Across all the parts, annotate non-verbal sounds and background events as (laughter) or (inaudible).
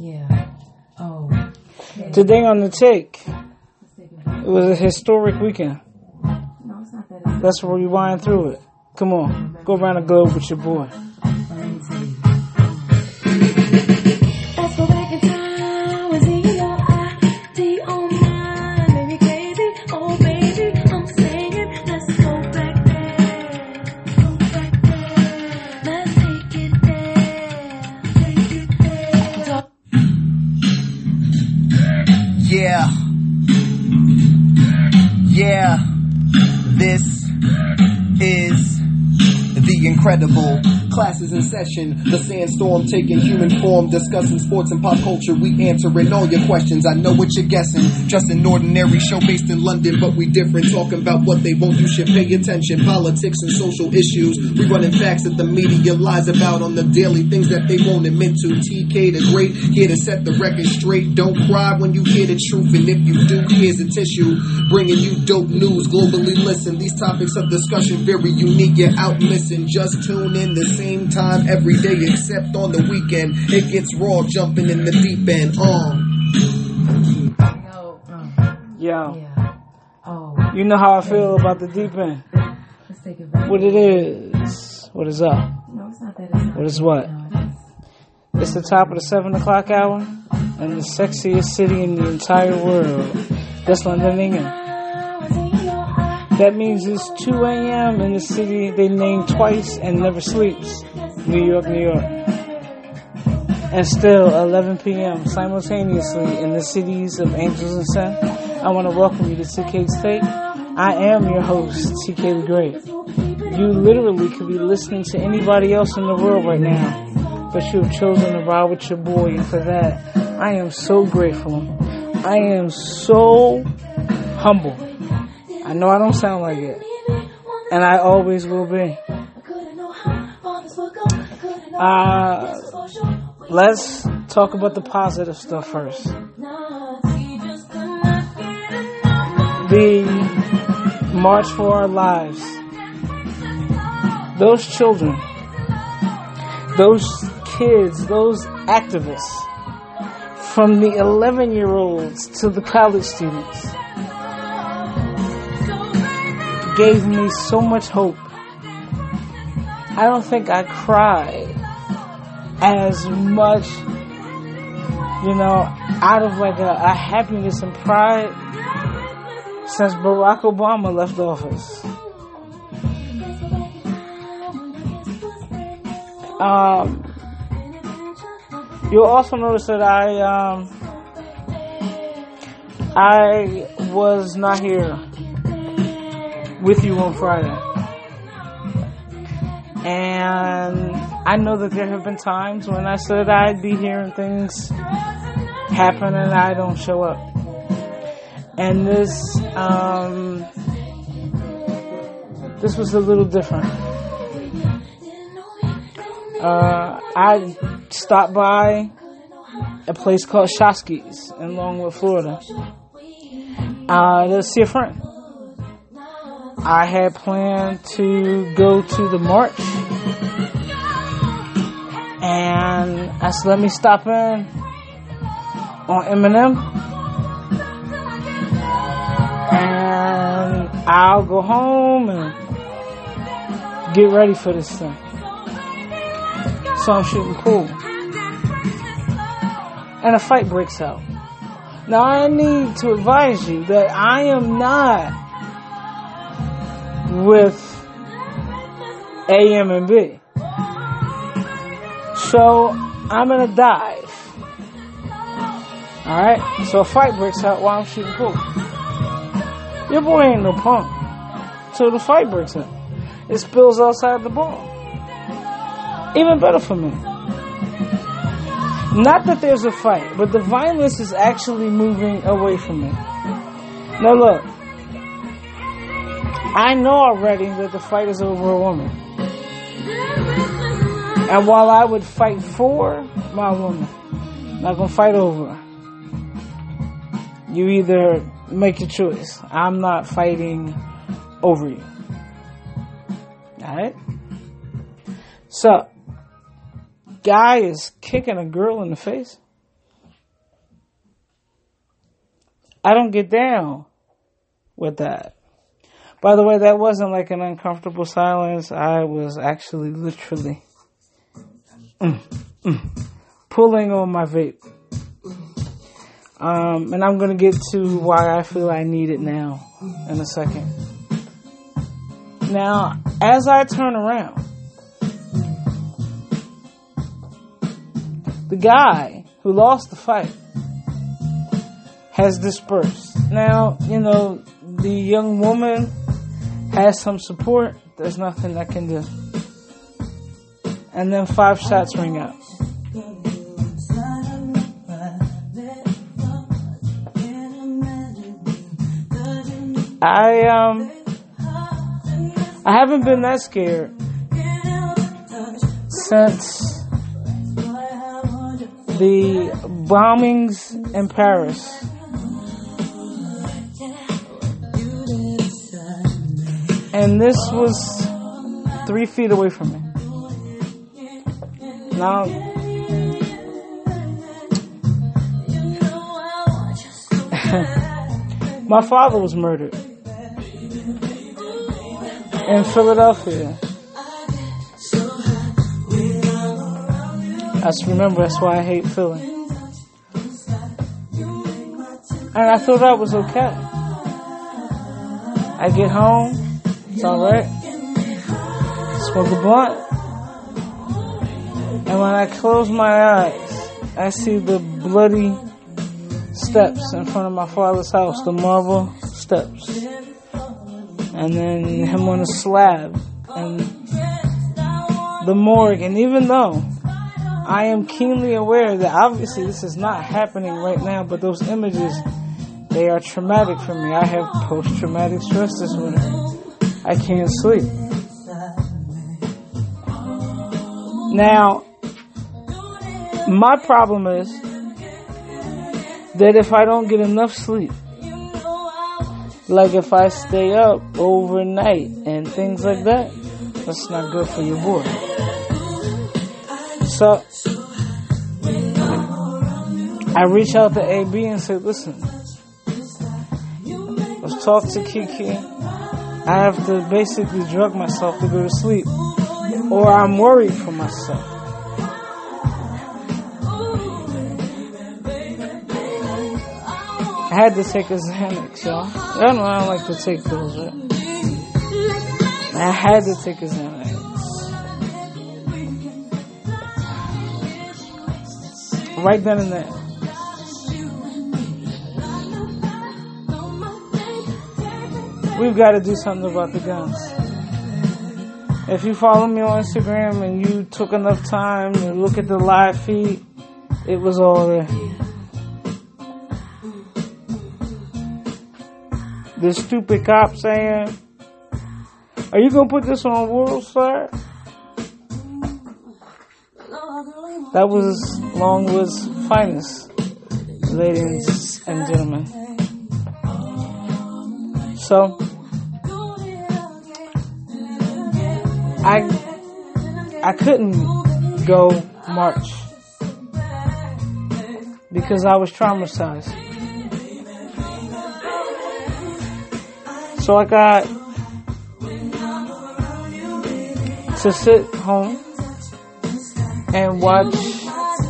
Yeah. Oh. Okay. Today on the take, it was a historic weekend. No, it's not that. Let's rewind through it. Come on, go around the globe with your boy. Incredible classes in session. The sandstorm taking human form, discussing sports and pop culture. We answering all your questions. I know what you're guessing. Just an ordinary show based in London, but we different. Talking about what they won't. You should pay attention. Politics and social issues. We running facts that the media lies about on the daily. Things that they won't admit to. TK the great, here to set the record straight. Don't cry when you hear the truth, and if you do, here's a tissue. Bringing you dope news, globally listen. These topics of discussion very unique. You're out missing. Just tune in the same time every day, except on the weekend. It gets raw, jumping in the deep end. Um. Yo. Yo, yeah. Oh. you know how I feel about the deep end. Let's take it back. What it is, what is up? No, it's not that. It's not What is what? No, it is. It's the top of the seven o'clock hour, and the sexiest city in the entire world. That's London, England. That means it's 2 a.m. in the city they name twice and never sleeps. New York, New York. And still 11 p.m. simultaneously in the cities of Angels and Sin. I want to welcome you to TK's Take. I am your host, TK the Great. You literally could be listening to anybody else in the world right now, but you have chosen to ride with your boy, and for that, I am so grateful. I am so humble. I know I don't sound like it, and I always will be. Uh, let's talk about the positive stuff first. The March for Our Lives. Those children, those kids, those activists, from the 11 year olds to the college students, gave me so much hope. I don't think I cried as much, you know, out of like a, a happiness and pride since Barack Obama left office. Um, you'll also notice that I um, I was not here with you on Friday. And I know that there have been times when I said I'd be here and things happen and I don't show up. And this, um, this was a little different. Uh, I stopped by a place called Shosky's in Longwood, Florida, uh, to see a friend. I had planned to go to the march, and I said, "Let me stop in on Eminem, and I'll go home and get ready for this thing." So I'm shooting pool, and a fight breaks out. Now I need to advise you that I am not with AM and B. So I'm in a dive. Alright? So a fight breaks out while I'm shooting pool. Your boy ain't no punk. So the fight breaks out. It spills outside the ball. Even better for me. Not that there's a fight, but the violence is actually moving away from me. Now look, I know already that the fight is over a woman. And while I would fight for my woman, I'm not gonna fight over her. You either make your choice. I'm not fighting over you. Alright? So, guy is kicking a girl in the face. I don't get down with that. By the way, that wasn't like an uncomfortable silence. I was actually literally mm, mm, pulling on my vape. Um, and I'm gonna get to why I feel I need it now in a second. Now, as I turn around, the guy who lost the fight has dispersed. Now, you know, the young woman has some support. There's nothing I can do. And then five shots ring out. I um I haven't been that scared since the bombings in Paris. And this was three feet away from me. Now, (laughs) my father was murdered in Philadelphia. I just remember that's why I hate Philly. And I thought that was okay. I get home, it's alright. Smoke a blunt. And when I close my eyes, I see the bloody steps in front of my father's house, the marble steps. And then him on a slab. And the morgue. And even though I am keenly aware that obviously this is not happening right now, but those images, they are traumatic for me. I have post traumatic stress disorder. I can't sleep. Now, my problem is that if I don't get enough sleep, like if I stay up overnight and things like that, that's not good for your boy. So, I reach out to AB and say, listen, let's talk to Kiki. I have to basically drug myself to go to sleep, or I'm worried for myself. I had to take a Xanax, y'all. Y'all know I don't like to take pills, right? I had to take a Xanax. Right then and there. We've got to do something about the guns. If you follow me on Instagram and you took enough time to look at the live feed, it was all there. The stupid cop saying, Are you gonna put this on World Star? That was Longwood's finest, ladies and gentlemen. So, I I couldn't go march because I was traumatized. So I got to sit home and watch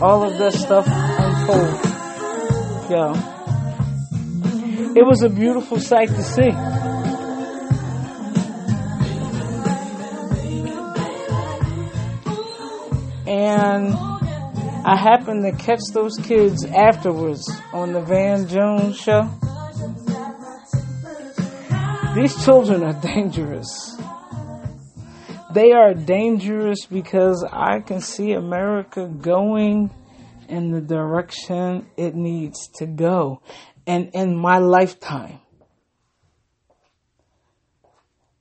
all of that stuff unfold. Yeah. It was a beautiful sight to see. And I happened to catch those kids afterwards on the Van Jones show. These children are dangerous. They are dangerous because I can see America going in the direction it needs to go. And in my lifetime,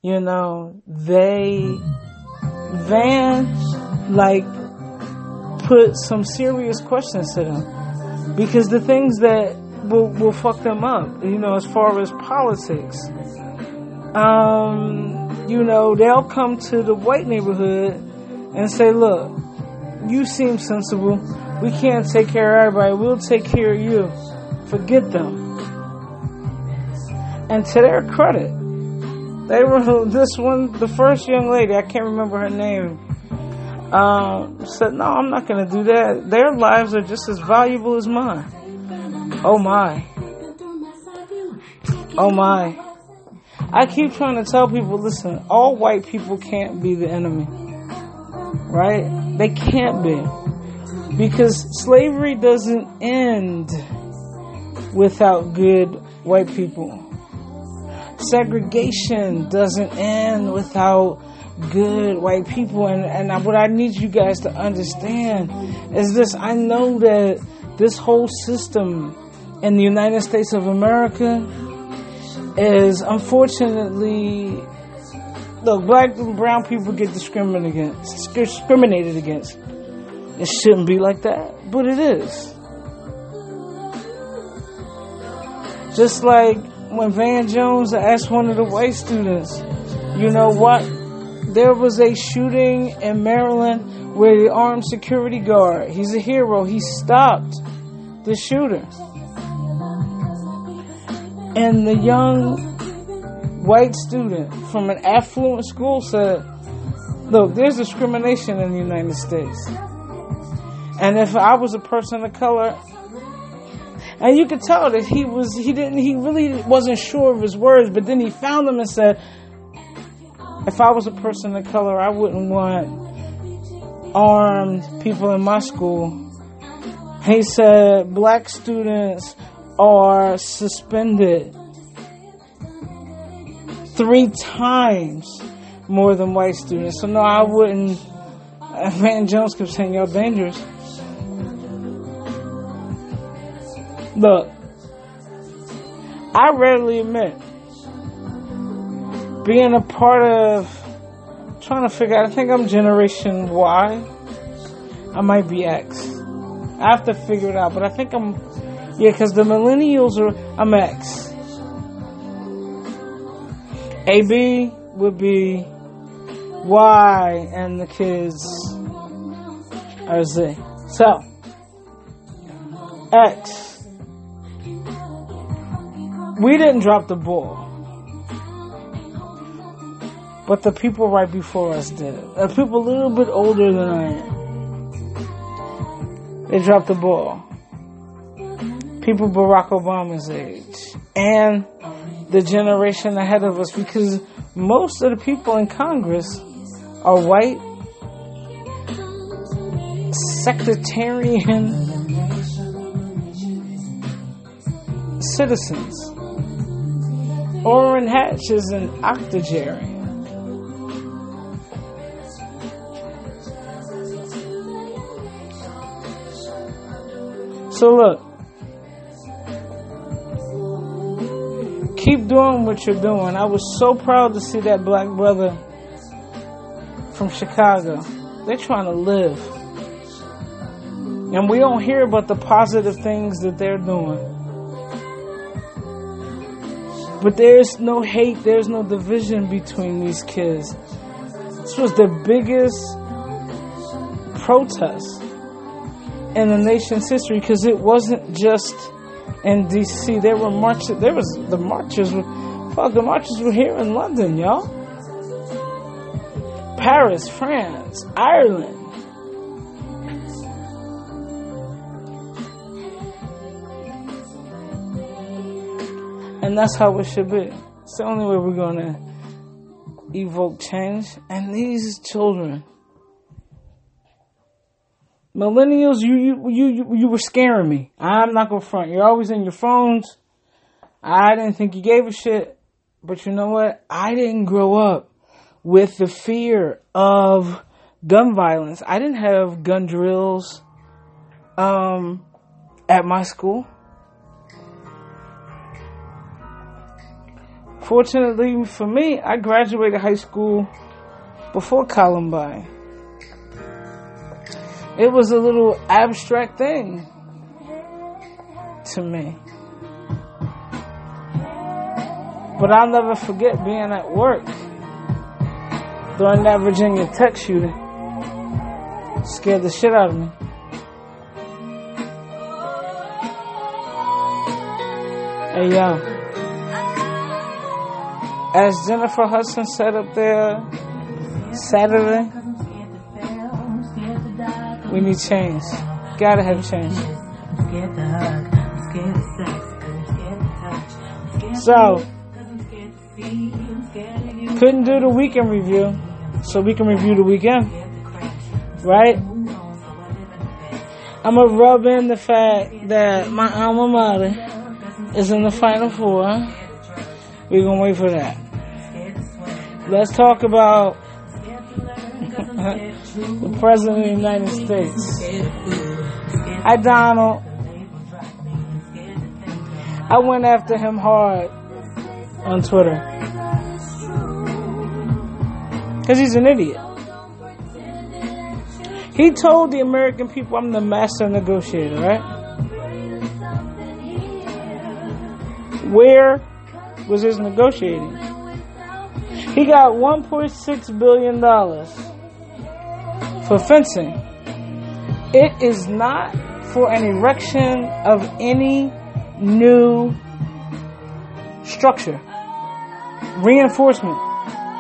you know, they, Van, like, put some serious questions to them. Because the things that will, will fuck them up, you know, as far as politics, um, you know, they'll come to the white neighborhood and say, look, you seem sensible. We can't take care of everybody. We'll take care of you. Forget them. And to their credit, they were this one, the first young lady, I can't remember her name, um, said, No, I'm not going to do that. Their lives are just as valuable as mine. Oh my. Oh my. I keep trying to tell people listen, all white people can't be the enemy. Right? They can't be. Because slavery doesn't end without good white people. Segregation doesn't end without good white people. And, and what I need you guys to understand is this I know that this whole system in the United States of America is unfortunately look black and brown people get discriminated against discriminated against it shouldn't be like that but it is just like when van jones asked one of the white students you know what there was a shooting in maryland where the armed security guard he's a hero he stopped the shooter and the young white student from an affluent school said, Look, there's discrimination in the United States. And if I was a person of color, and you could tell that he was, he didn't, he really wasn't sure of his words, but then he found them and said, If I was a person of color, I wouldn't want armed people in my school. He said, Black students are suspended three times more than white students. So no, I wouldn't. Van Jones kept saying y'all dangerous. Look, I readily admit being a part of trying to figure out. I think I'm Generation Y. I might be X. I have to figure it out, but I think I'm yeah, because the millennials are I'm X. AB would be Y, and the kids are Z. So X. We didn't drop the ball. But the people right before us did. The people a little bit older than I am. They dropped the ball people Barack Obama's age and the generation ahead of us because most of the people in Congress are white, sectarian citizens. Orrin Hatch is an octogenarian. So look, keep doing what you're doing. I was so proud to see that black brother from Chicago. They're trying to live. And we don't hear about the positive things that they're doing. But there's no hate, there's no division between these kids. This was the biggest protest in the nation's history because it wasn't just in DC. There were marches. There was the marches. Were, fuck, the marches were here in London, y'all. Paris, France, Ireland. And that's how it should be. It's the only way we're going to evoke change. And these children, millennials, you you you you, you were scaring me. I'm not gonna front. You're always in your phones. I didn't think you gave a shit, but you know what? I didn't grow up with the fear of gun violence. I didn't have gun drills um, at my school. Fortunately for me, I graduated high school before Columbine. It was a little abstract thing to me. But I'll never forget being at work during that Virginia Tech shooting. Scared the shit out of me. Hey yo. As Jennifer Hudson said up there Saturday, we need change. Gotta have change. So, couldn't do the weekend review, so we can review the weekend, right? I'm gonna rub in the fact that my alma mater is in the final four. We're gonna wait for that. Let's talk about the President of the United States. Hi, Donald. I went after him hard on Twitter because he's an idiot. He told the American people, I'm the master negotiator, right? Where was his negotiating? He got $1.6 billion for fencing. It is not for an erection of any new structure. Reinforcement.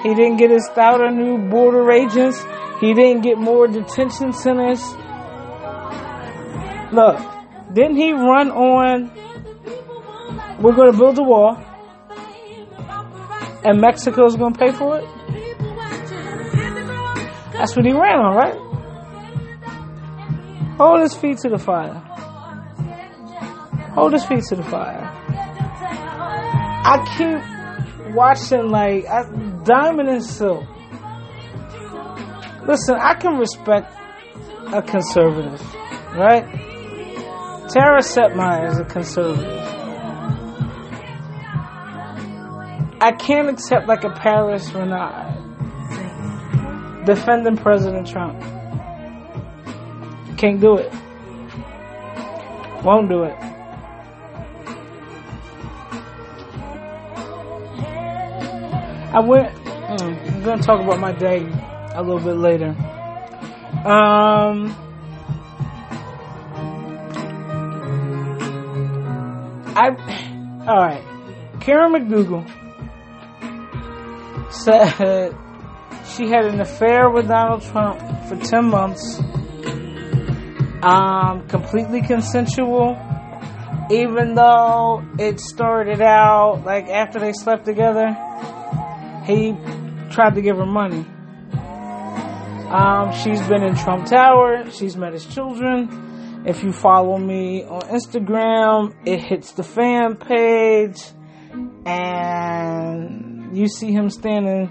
He didn't get his thousand new border agents. He didn't get more detention centers. Look, didn't he run on, we're going to build a wall and Mexico's going to pay for it? That's what he ran on, right? Hold his feet to the fire. Hold his feet to the fire. I keep watching like I, Diamond and Silk. Listen, I can respect a conservative, right? Tara Setmayer is a conservative. I can't accept like a Paris Dennard defending President Trump. Can't do it. Won't do it. I went. mm, I'm gonna talk about my day a little bit later. Um, I. All right. Karen McDougal said she had an affair with Donald Trump for 10 months. Um, completely consensual. Even though it started out like after they slept together, he tried to give her money. Um, she's been in Trump Tower. She's met his children. If you follow me on Instagram, it hits the fan page and you see him standing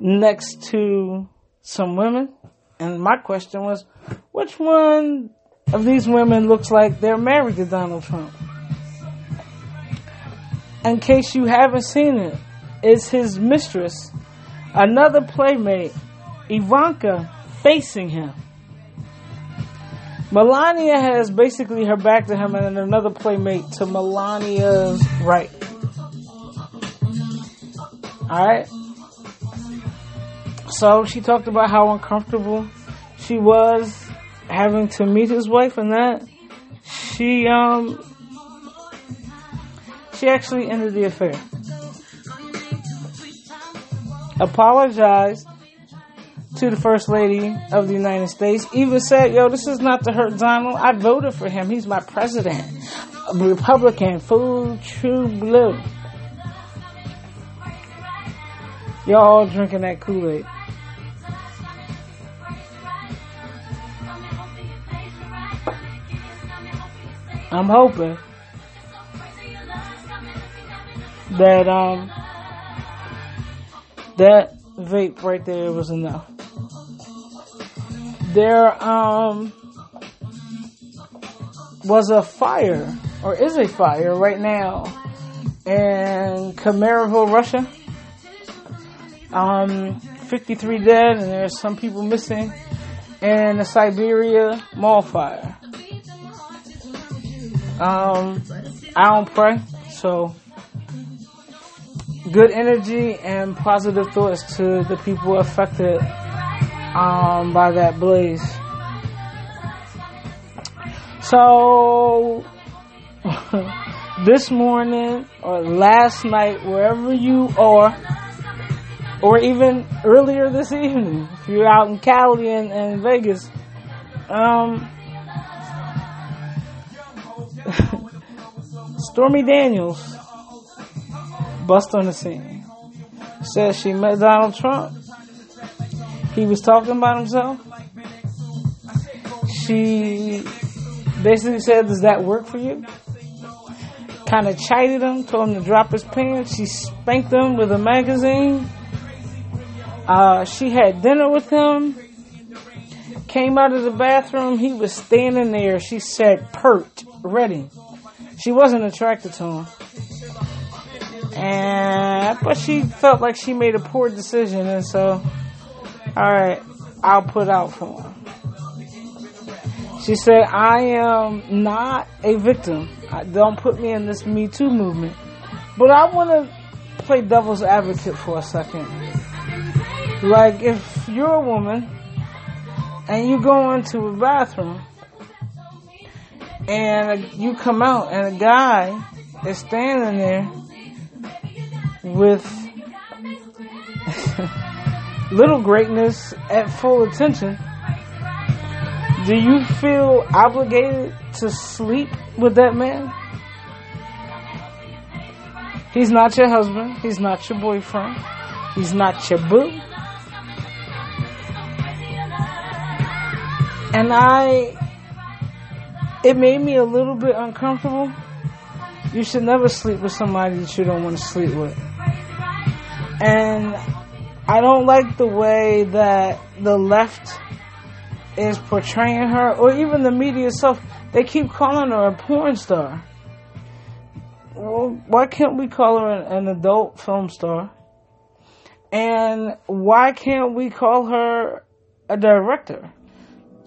next to some women. And my question was, which one of these women looks like they're married to Donald Trump? In case you haven't seen it, is his mistress, another playmate, Ivanka, facing him. Melania has basically her back to him and another playmate to Melania's right. Alright? So she talked about how uncomfortable she was having to meet his wife and that. She, um, she actually ended the affair. Apologized to the First Lady of the United States. Even said, yo, this is not to hurt Donald. I voted for him. He's my president. Republican, full true blue. Y'all all drinking that Kool-Aid. I'm hoping that um that vape right there was enough. There um was a fire or is a fire right now in Khmeroville, Russia. Um 53 dead and there's some people missing And the Siberia mall fire. Um, I don't pray, so good energy and positive thoughts to the people affected um, by that blaze. So (laughs) this morning or last night, wherever you are, or even earlier this evening, if you're out in Cali and, and Vegas, um, (laughs) Stormy Daniels bust on the scene. Says she met Donald Trump. He was talking about himself. She basically said, Does that work for you? Kind of chided him, told him to drop his pants. She spanked him with a magazine. Uh, she had dinner with him. Came out of the bathroom. He was standing there. She said, pert, ready. She wasn't attracted to him. And, but she felt like she made a poor decision. And so, alright, I'll put out for him. She said, I am not a victim. Don't put me in this Me Too movement. But I want to play devil's advocate for a second. Like, if you're a woman and you go into a bathroom and you come out and a guy is standing there with (laughs) little greatness at full attention, do you feel obligated to sleep with that man? He's not your husband. He's not your boyfriend. He's not your boo. And I, it made me a little bit uncomfortable. You should never sleep with somebody that you don't want to sleep with. And I don't like the way that the left is portraying her, or even the media itself. They keep calling her a porn star. Well, why can't we call her an, an adult film star? And why can't we call her a director?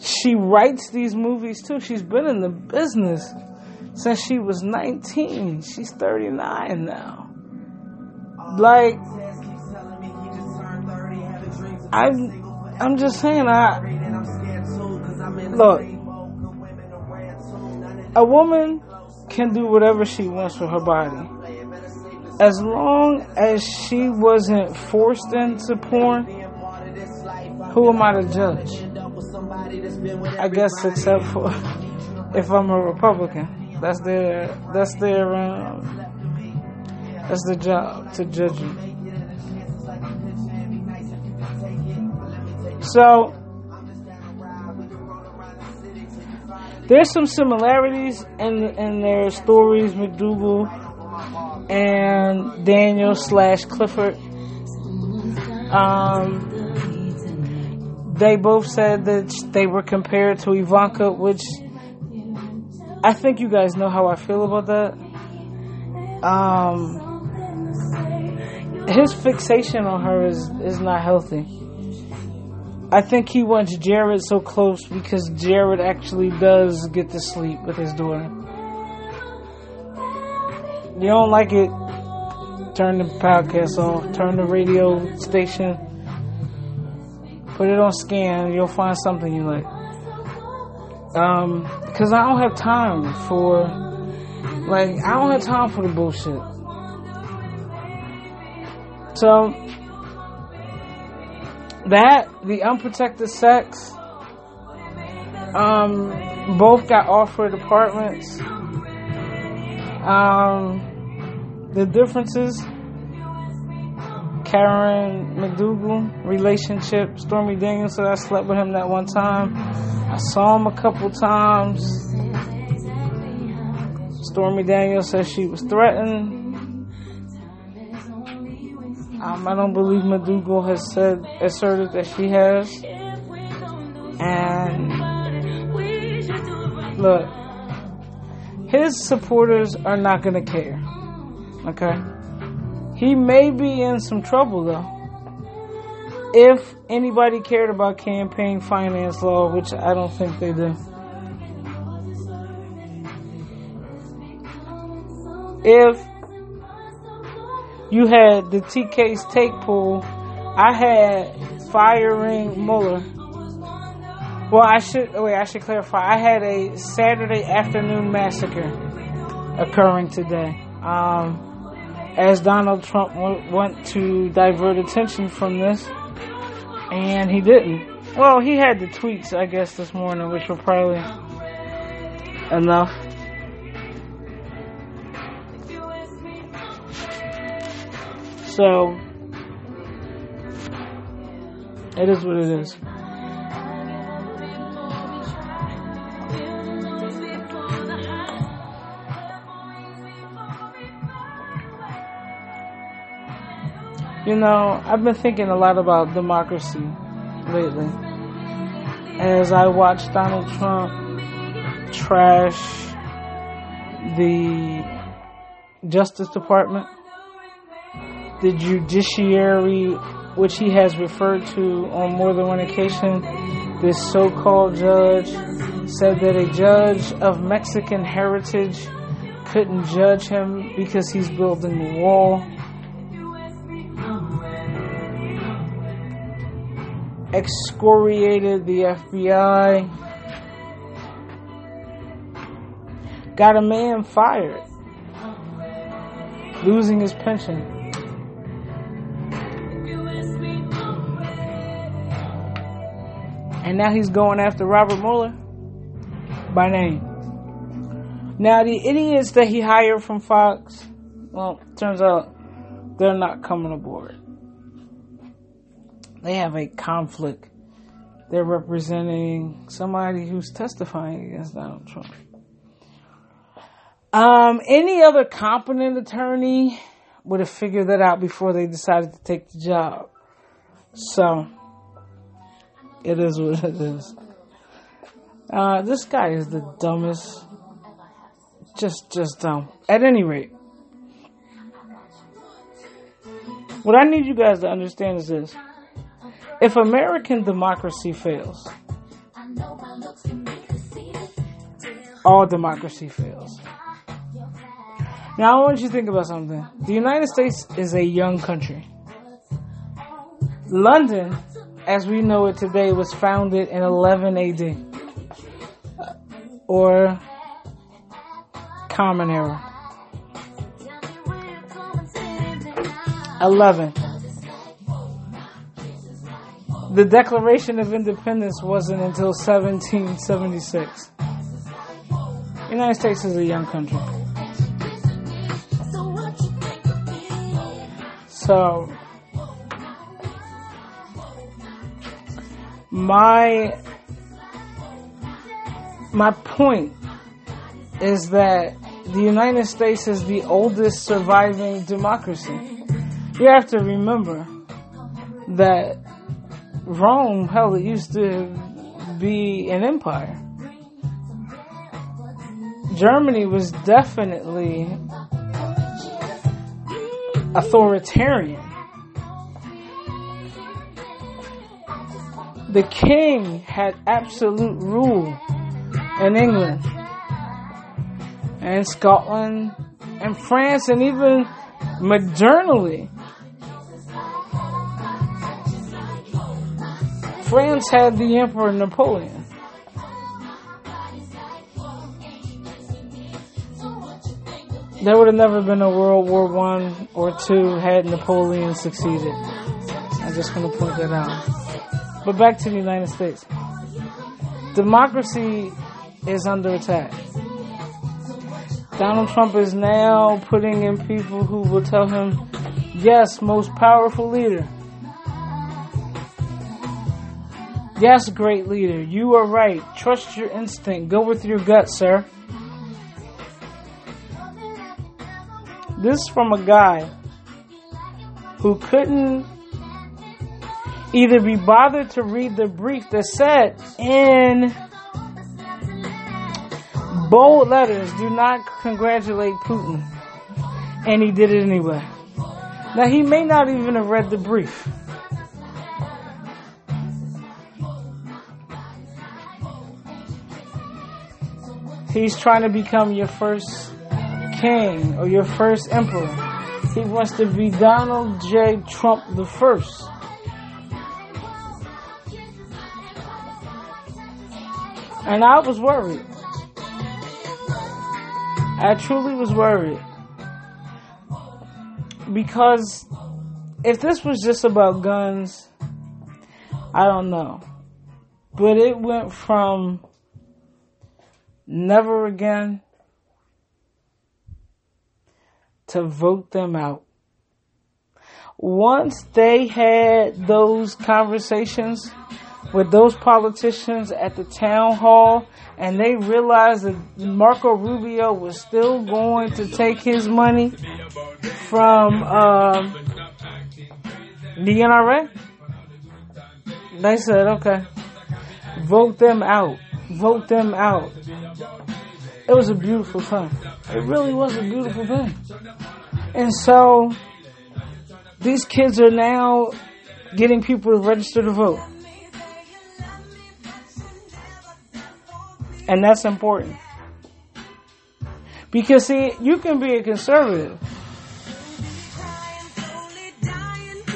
She writes these movies too. She's been in the business since she was 19. She's 39 now. Like, I'm, I'm just saying, I, look, a woman can do whatever she wants with her body. As long as she wasn't forced into porn, who am I to judge? I guess except for if I'm a Republican. That's their that's their um, that's their job to judge you. So there's some similarities in in their stories, McDougal and Daniel slash Clifford. Um, they both said that they were compared to Ivanka, which I think you guys know how I feel about that. Um, his fixation on her is is not healthy. I think he wants Jared so close because Jared actually does get to sleep with his daughter. You don't like it? Turn the podcast off. Turn the radio station. Put it on scan. You'll find something you like. Um, cause I don't have time for, like, I don't have time for the bullshit. So, that, the unprotected sex, um, both got offered apartments. Um, the differences, Karen McDougal relationship, Stormy Daniels said I slept with him that one time. I saw him a couple times. Stormy Daniels says she was threatened. Um, I don't believe McDougal has said asserted that she has. And look, his supporters are not gonna care. Okay? He may be in some trouble though. If anybody cared about campaign finance law, which I don't think they do. If you had the TK's take pool, I had firing Mueller. Well, I should wait. I should clarify. I had a Saturday afternoon massacre. occurring today. Um, as Donald Trump w- went to divert attention from this, and he didn't. Well, he had the tweets, I guess, this morning, which were probably enough. So, it is what it is. You know, I've been thinking a lot about democracy lately. As I watch Donald Trump trash the Justice Department, the judiciary, which he has referred to on more than one occasion, this so called judge said that a judge of Mexican heritage couldn't judge him because he's building the wall. Excoriated the FBI, got a man fired, losing his pension. And now he's going after Robert Mueller by name. Now, the idiots that he hired from Fox, well, turns out they're not coming aboard they have a conflict. They're representing somebody who's testifying against Donald Trump. Um, any other competent attorney would have figured that out before they decided to take the job. So, it is what it is. Uh, this guy is the dumbest. Just, just dumb. At any rate, what I need you guys to understand is this. If American democracy fails, all democracy fails. Now, I want you to think about something. The United States is a young country. London, as we know it today, was founded in 11 AD uh, or Common Era. 11 the Declaration of Independence wasn't until 1776. The United States is a young country. So, my my point is that the United States is the oldest surviving democracy. You have to remember that Rome, hell, it used to be an empire. Germany was definitely authoritarian. The king had absolute rule in England and Scotland and France and even modernally France had the Emperor Napoleon. There would have never been a World War One or two had Napoleon succeeded. I just want to point that out. But back to the United States. Democracy is under attack. Donald Trump is now putting in people who will tell him, yes, most powerful leader. Yes, great leader, you are right. Trust your instinct. Go with your gut, sir. This from a guy who couldn't either be bothered to read the brief that said in bold letters, do not congratulate Putin. And he did it anyway. Now, he may not even have read the brief. He's trying to become your first king or your first emperor. He wants to be Donald J. Trump the first. And I was worried. I truly was worried. Because if this was just about guns, I don't know. But it went from never again to vote them out. Once they had those conversations with those politicians at the town hall and they realized that Marco Rubio was still going to take his money from um, the NRA, they said, okay, vote them out. Vote them out. It was a beautiful thing. It really was a beautiful thing. And so, these kids are now getting people to register to vote. And that's important. Because see, you can be a conservative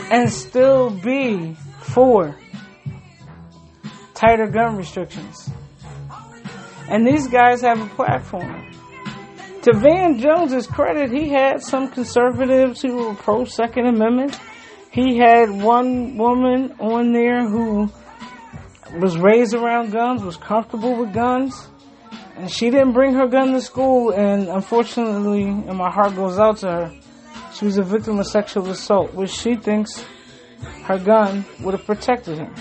and still be for tighter gun restrictions. And these guys have a platform. To Van Jones's credit, he had some conservatives who were pro Second Amendment. He had one woman on there who was raised around guns, was comfortable with guns, and she didn't bring her gun to school. And unfortunately, and my heart goes out to her, she was a victim of sexual assault, which she thinks her gun would have protected him.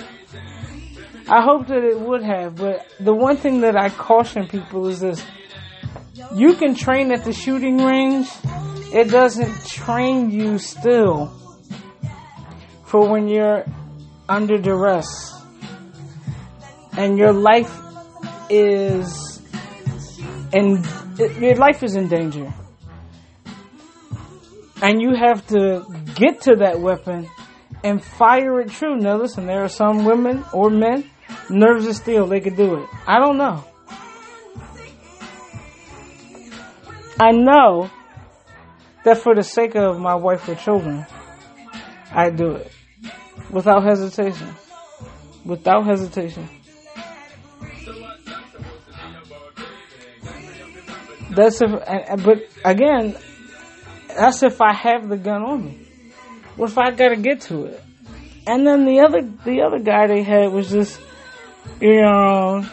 I hope that it would have, but the one thing that I caution people is this. You can train at the shooting range. It doesn't train you still for when you're under duress and your life is in your life is in danger and you have to get to that weapon and fire it true now listen there are some women or men nerves of steel they could do it. I don't know. I know that for the sake of my wife or children i do it. Without hesitation. Without hesitation. That's if, but again, that's if I have the gun on me. What if I gotta get to it? And then the other, the other guy they had was just, you uh, know,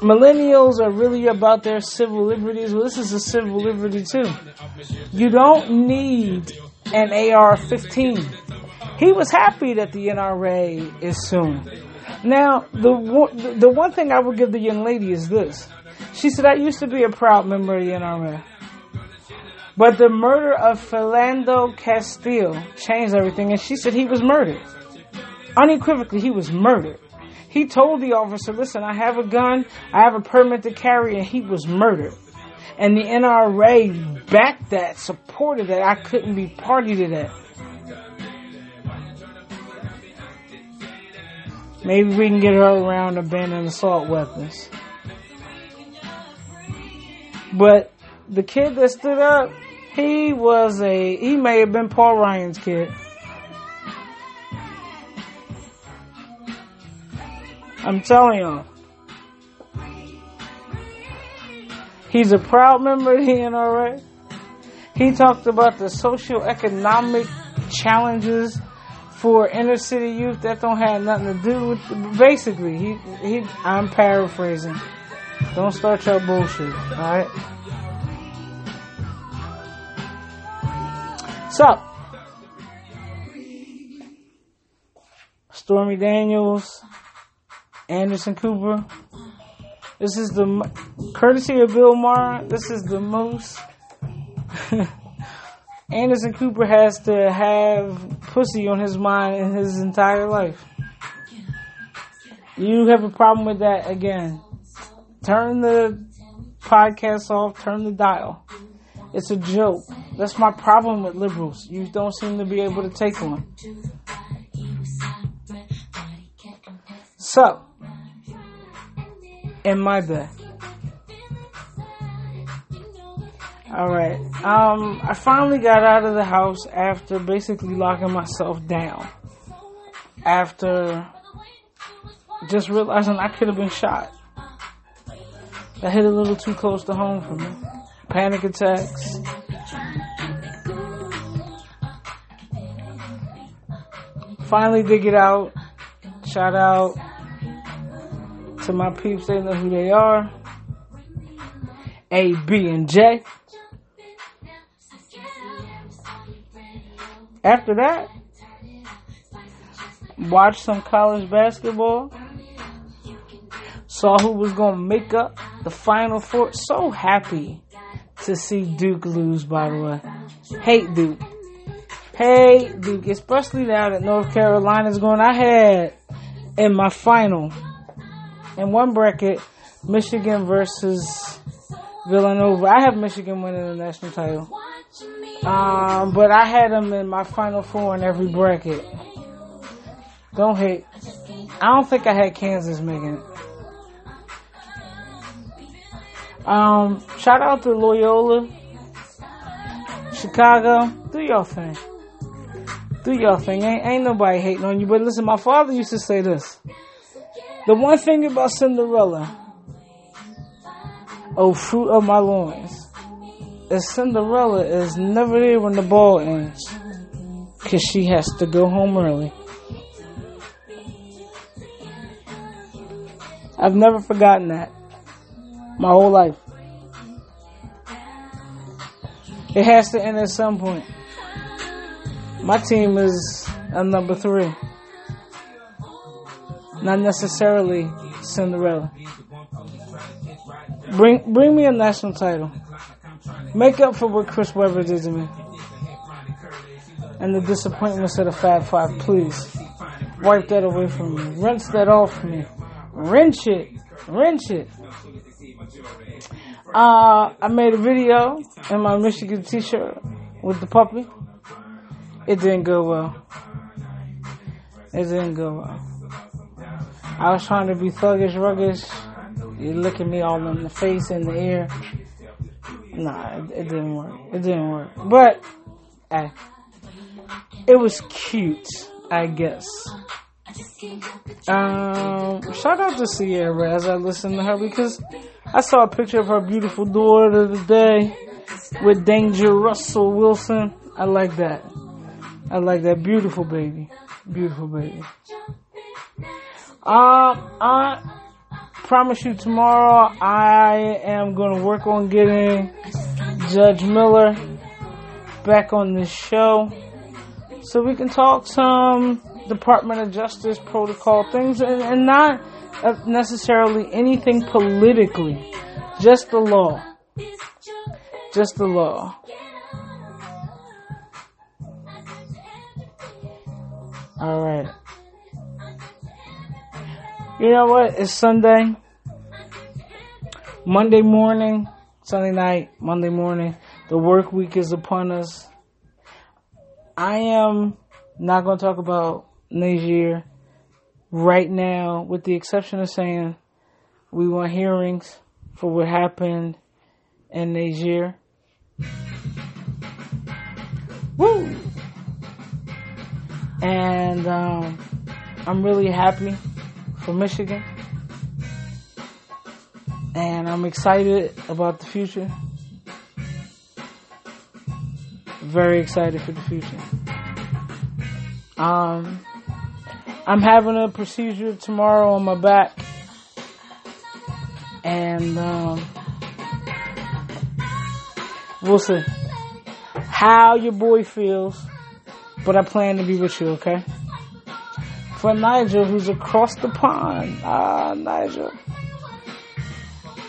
millennials are really about their civil liberties. Well, this is a civil liberty too. You don't need an AR-15. He was happy that the NRA is soon. Now, the the one thing I would give the young lady is this. She said, I used to be a proud member of the NRA. But the murder of Philando Castile changed everything. And she said he was murdered. Unequivocally, he was murdered. He told the officer, listen, I have a gun, I have a permit to carry, and he was murdered. And the NRA backed that, supported that. I couldn't be party to that. Maybe we can get her around abandoned assault weapons. But the kid that stood up, he was a, he may have been Paul Ryan's kid. I'm telling y'all. He's a proud member of the NRA. He talked about the socio-economic challenges for inner city youth that don't have nothing to do with, basically, he, he, I'm paraphrasing. Don't start your bullshit, alright? So, Stormy Daniels, Anderson Cooper. This is the courtesy of Bill Maher. This is the most. (laughs) Anderson Cooper has to have pussy on his mind in his entire life. You have a problem with that again. Turn the podcast off, turn the dial. It's a joke. That's my problem with liberals. You don't seem to be able to take one. So, in my bed. Alright. Um, I finally got out of the house after basically locking myself down. After just realizing I could have been shot. That hit a little too close to home for me. panic attacks. Finally did get out. Shout out to my peeps, they know who they are. A, B, and J. After that, watched some college basketball. Saw who was gonna make up the final four. So happy to see Duke lose, by the way. Hate Duke. Hate Duke, especially now that North Carolina's going. I had in my final, in one bracket, Michigan versus Villanova. I have Michigan winning the national title. Um, but I had them in my final four in every bracket. Don't hate. I don't think I had Kansas making it. Um, shout out to Loyola, Chicago. Do your thing. Do your thing. Ain't, ain't nobody hating on you. But listen, my father used to say this. The one thing about Cinderella, oh fruit of my loins, is Cinderella is never there when the ball ends. Cause she has to go home early. I've never forgotten that. My whole life. It has to end at some point. My team is a number three. Not necessarily Cinderella. Bring bring me a national title. Make up for what Chris Webber did to me. And the disappointments of the Fab Five, please. Wipe that away from me. Rinse that off me. Rinse it. Rinse it. Uh, I made a video in my Michigan t-shirt with the puppy. It didn't go well. It didn't go well. I was trying to be thuggish, ruggish. You look at me all in the face, in the ear. Nah, it, it didn't work. It didn't work. But, hey, it was cute, I guess. Um, shout out to Ciara as I listened to her because I saw a picture of her beautiful daughter today with Danger Russell Wilson. I like that. I like that beautiful baby, beautiful baby. Um, I promise you tomorrow I am going to work on getting Judge Miller back on this show so we can talk some Department of Justice protocol things and, and not necessarily anything politically, just the law. Just the law. All right. You know what? It's Sunday. Monday morning, Sunday night, Monday morning. The work week is upon us. I am not going to talk about Niger right now, with the exception of saying we want hearings for what happened in Niger. Woo! And um, I'm really happy for Michigan. And I'm excited about the future. Very excited for the future. Um, I'm having a procedure tomorrow on my back. And um, we'll see how your boy feels. But I plan to be with you, okay? For Nigel, who's across the pond. Ah, Nigel.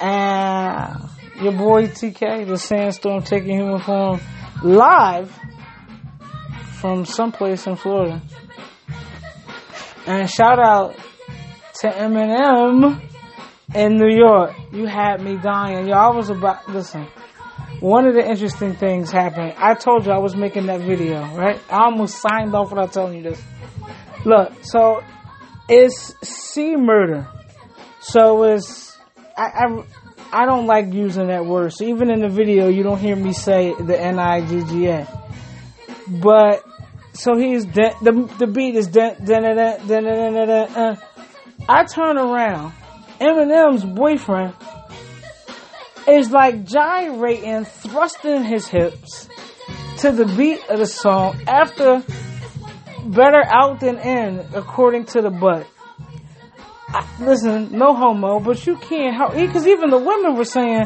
And your boy TK, the Sandstorm taking human form live from someplace in Florida. And shout out to Eminem in New York. You had me dying. Y'all was about, listen. One of the interesting things happened. I told you I was making that video, right? I almost signed off without telling you this. Look, so it's C murder. So it's, I, I, I don't like using that word. So even in the video, you don't hear me say the N-I-G-G-A. But, so he's, de- the, the beat is, de- de- de- de- de- de- de- de- uh. I turn around. Eminem's boyfriend is like gyrating, thrusting his hips to the beat of the song after better out than in, according to the butt. I, listen, no homo, but you can't because even the women were saying,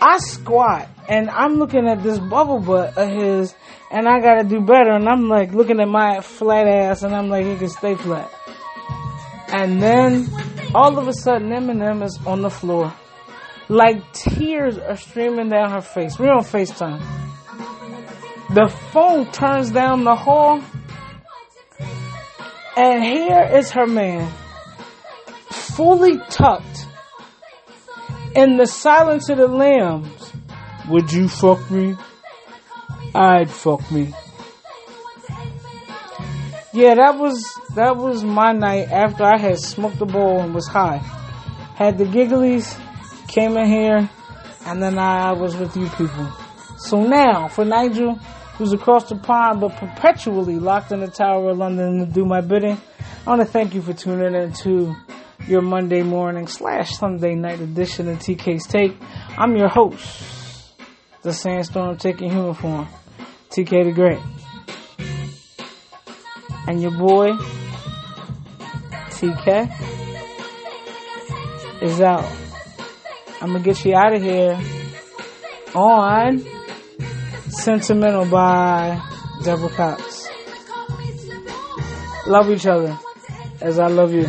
I squat and I'm looking at this bubble butt of his and I gotta do better and I'm like looking at my flat ass and I'm like, it can stay flat. And then all of a sudden Eminem is on the floor. Like tears are streaming down her face. We're on FaceTime. The phone turns down the hall and here is her man fully tucked in the silence of the lambs. Would you fuck me? I'd fuck me. Yeah, that was that was my night after I had smoked a bowl and was high. Had the gigglies, came in here, and then I was with you people. So now, for Nigel, who's across the pond but perpetually locked in the Tower of London to do my bidding, I want to thank you for tuning in to your Monday morning slash Sunday night edition of TK's Take. I'm your host, the Sandstorm taking human form, TK the Great. And your boy, TK, is out. I'm gonna get you out of here on Sentimental by Deborah Cox. Love each other as I love you.